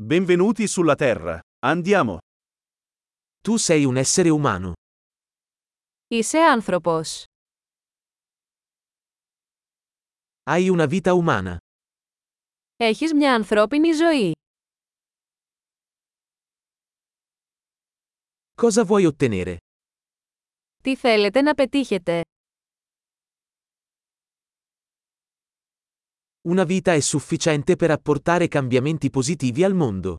Benvenuti sulla Terra. Andiamo. Tu sei un essere umano. Είσαι άνθρωπος. Hai una vita umana. Έχεις μια ανθρώπινη ζωή. Cosa vuoi ottenere? Τι θέλετε να πετύχετε. Una vita è sufficiente per apportare cambiamenti positivi al mondo.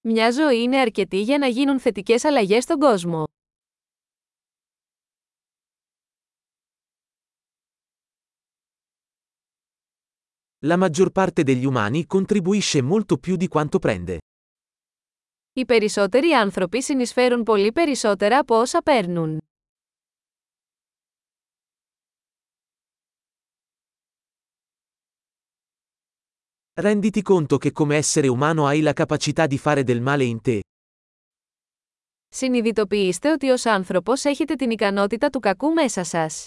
Μια ζωή είναι αρκετή για να γίνουν θετικές αλλαγές στον κόσμο. La maggior parte degli umani contribuisce molto più di quanto prende. Οι περισσότεροι άνθρωποι συνεισφέρουν πολύ περισσότερα από όσα παίρνουν. Renditi conto che come essere umano hai la capacità di fare del male in te. Συνειδητοποιήστε ότι ως άνθρωπος έχετε την ικανότητα του κακού μέσα σας.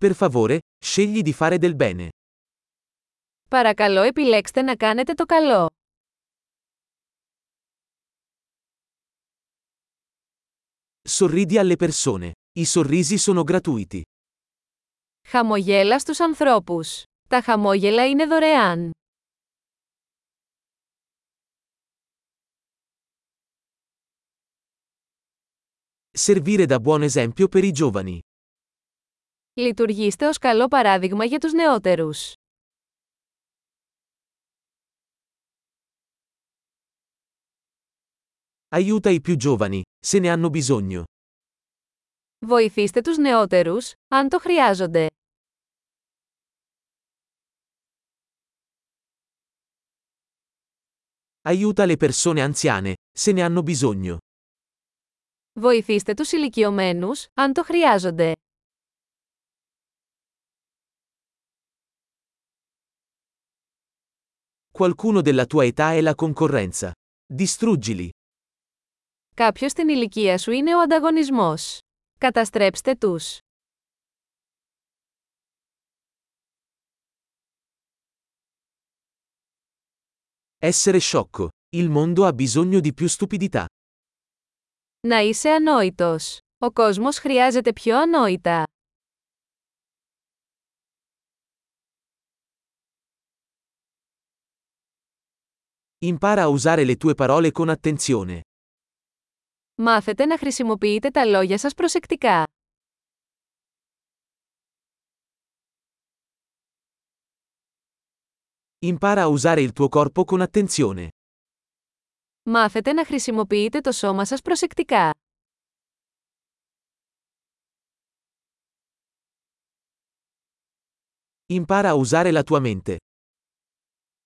Per favore, scegli di fare del bene. Παρακαλώ επιλέξτε να κάνετε το καλό. Sorridi alle persone. I sorrisi sono gratuiti. Χαμογέλα στους ανθρώπους. Τα χαμόγελα είναι δωρεάν. Servire da buon esempio per i giovani. Λειτουργήστε ως καλό παράδειγμα για τους νεότερους. Aiuta i più giovani, se ne hanno bisogno. Βοηθήστε τους νεότερους, αν το χρειάζονται. Aiuta le persone anziane, se ne hanno bisogno. Βοηθήστε τους ηλικιωμένους, αν το χρειάζονται. Qualcuno della tua età è la concorrenza. Distruggili. Κάποιος στην ηλικία σου είναι ο ανταγωνισμός. Καταστρέψτε τους. Essere sciocco. Il mondo ha bisogno di più stupidità. Να είσαι ανόητος. Ο κόσμος χρειάζεται πιο ανόητα. Impara a usare le tue parole con attenzione. Μάθετε να χρησιμοποιείτε τα λόγια σας προσεκτικά. Impara a usare il tuo corpo con attenzione. Μάθετε να χρησιμοποιείτε το σώμα σας προσεκτικά. Impara a usare la tua mente.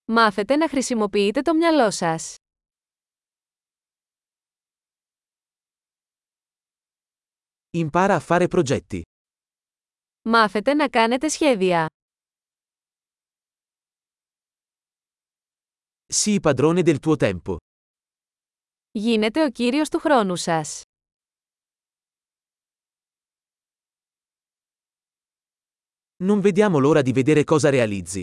Μάθετε να χρησιμοποιείτε το μυαλό σας. Impara a fare progetti. Μάθετε να κάνετε σχέδια. Sii padrone del tuo tempo. Γίνετε ο κύριος του χρόνου σας. Non vediamo l'ora di vedere cosa realizzi.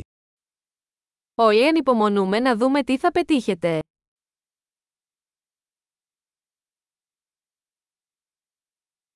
Όλοι ανυπομονούμε να δούμε τι θα πετύχετε.